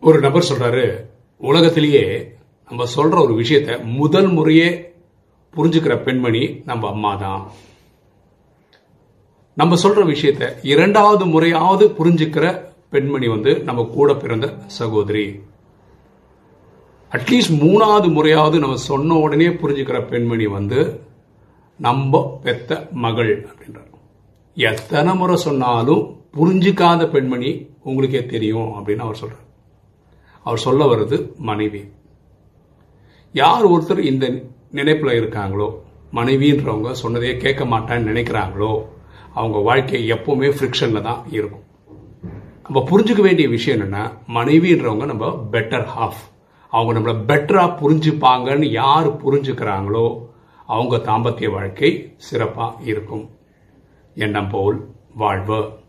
ஒரு நபர் சொல்றாரு உலகத்திலேயே நம்ம சொல்ற ஒரு விஷயத்த முதல் முறையே புரிஞ்சுக்கிற பெண்மணி நம்ம அம்மா தான் நம்ம சொல்ற விஷயத்த இரண்டாவது முறையாவது புரிஞ்சுக்கிற பெண்மணி வந்து நம்ம கூட பிறந்த சகோதரி. அட்லீஸ்ட் மூணாவது முறையாவது நம்ம சொன்ன உடனே புரிஞ்சுக்கிற பெண்மணி வந்து நம்ம பெத்த மகள் அப்படின்றார். எத்தனை முறை சொன்னாலும் புரிஞ்சுக்காத பெண்மணி உங்களுக்கே தெரியும் அப்படின்னு அவர் சொல்றார். அவர் சொல்ல வர்றது மனைவி. யார் ஒருத்தர் இந்த நினைப்பில் இருக்காங்களோ மனைவின்றவங்க சொன்னதையே கேட்க மாட்டான்னு நினைக்கிறாங்களோ அவங்க வாழ்க்கை எப்பவுமே ஃப்ரிக்ஷனில் தான் இருக்கும். நம்ம புரிஞ்சுக்க வேண்டிய விஷயம் என்னென்னா மனைவின்றவங்க நம்ம பெட்டர் ஹாஃப் அவங்க நம்மளை பெட்டராக புரிஞ்சுப்பாங்கன்னு யார் புரிஞ்சுக்கிறாங்களோ அவங்க தாம்பத்திய வாழ்க்கை சிறப்பாக இருக்கும். எண்ணம் போல் வாழ்வு.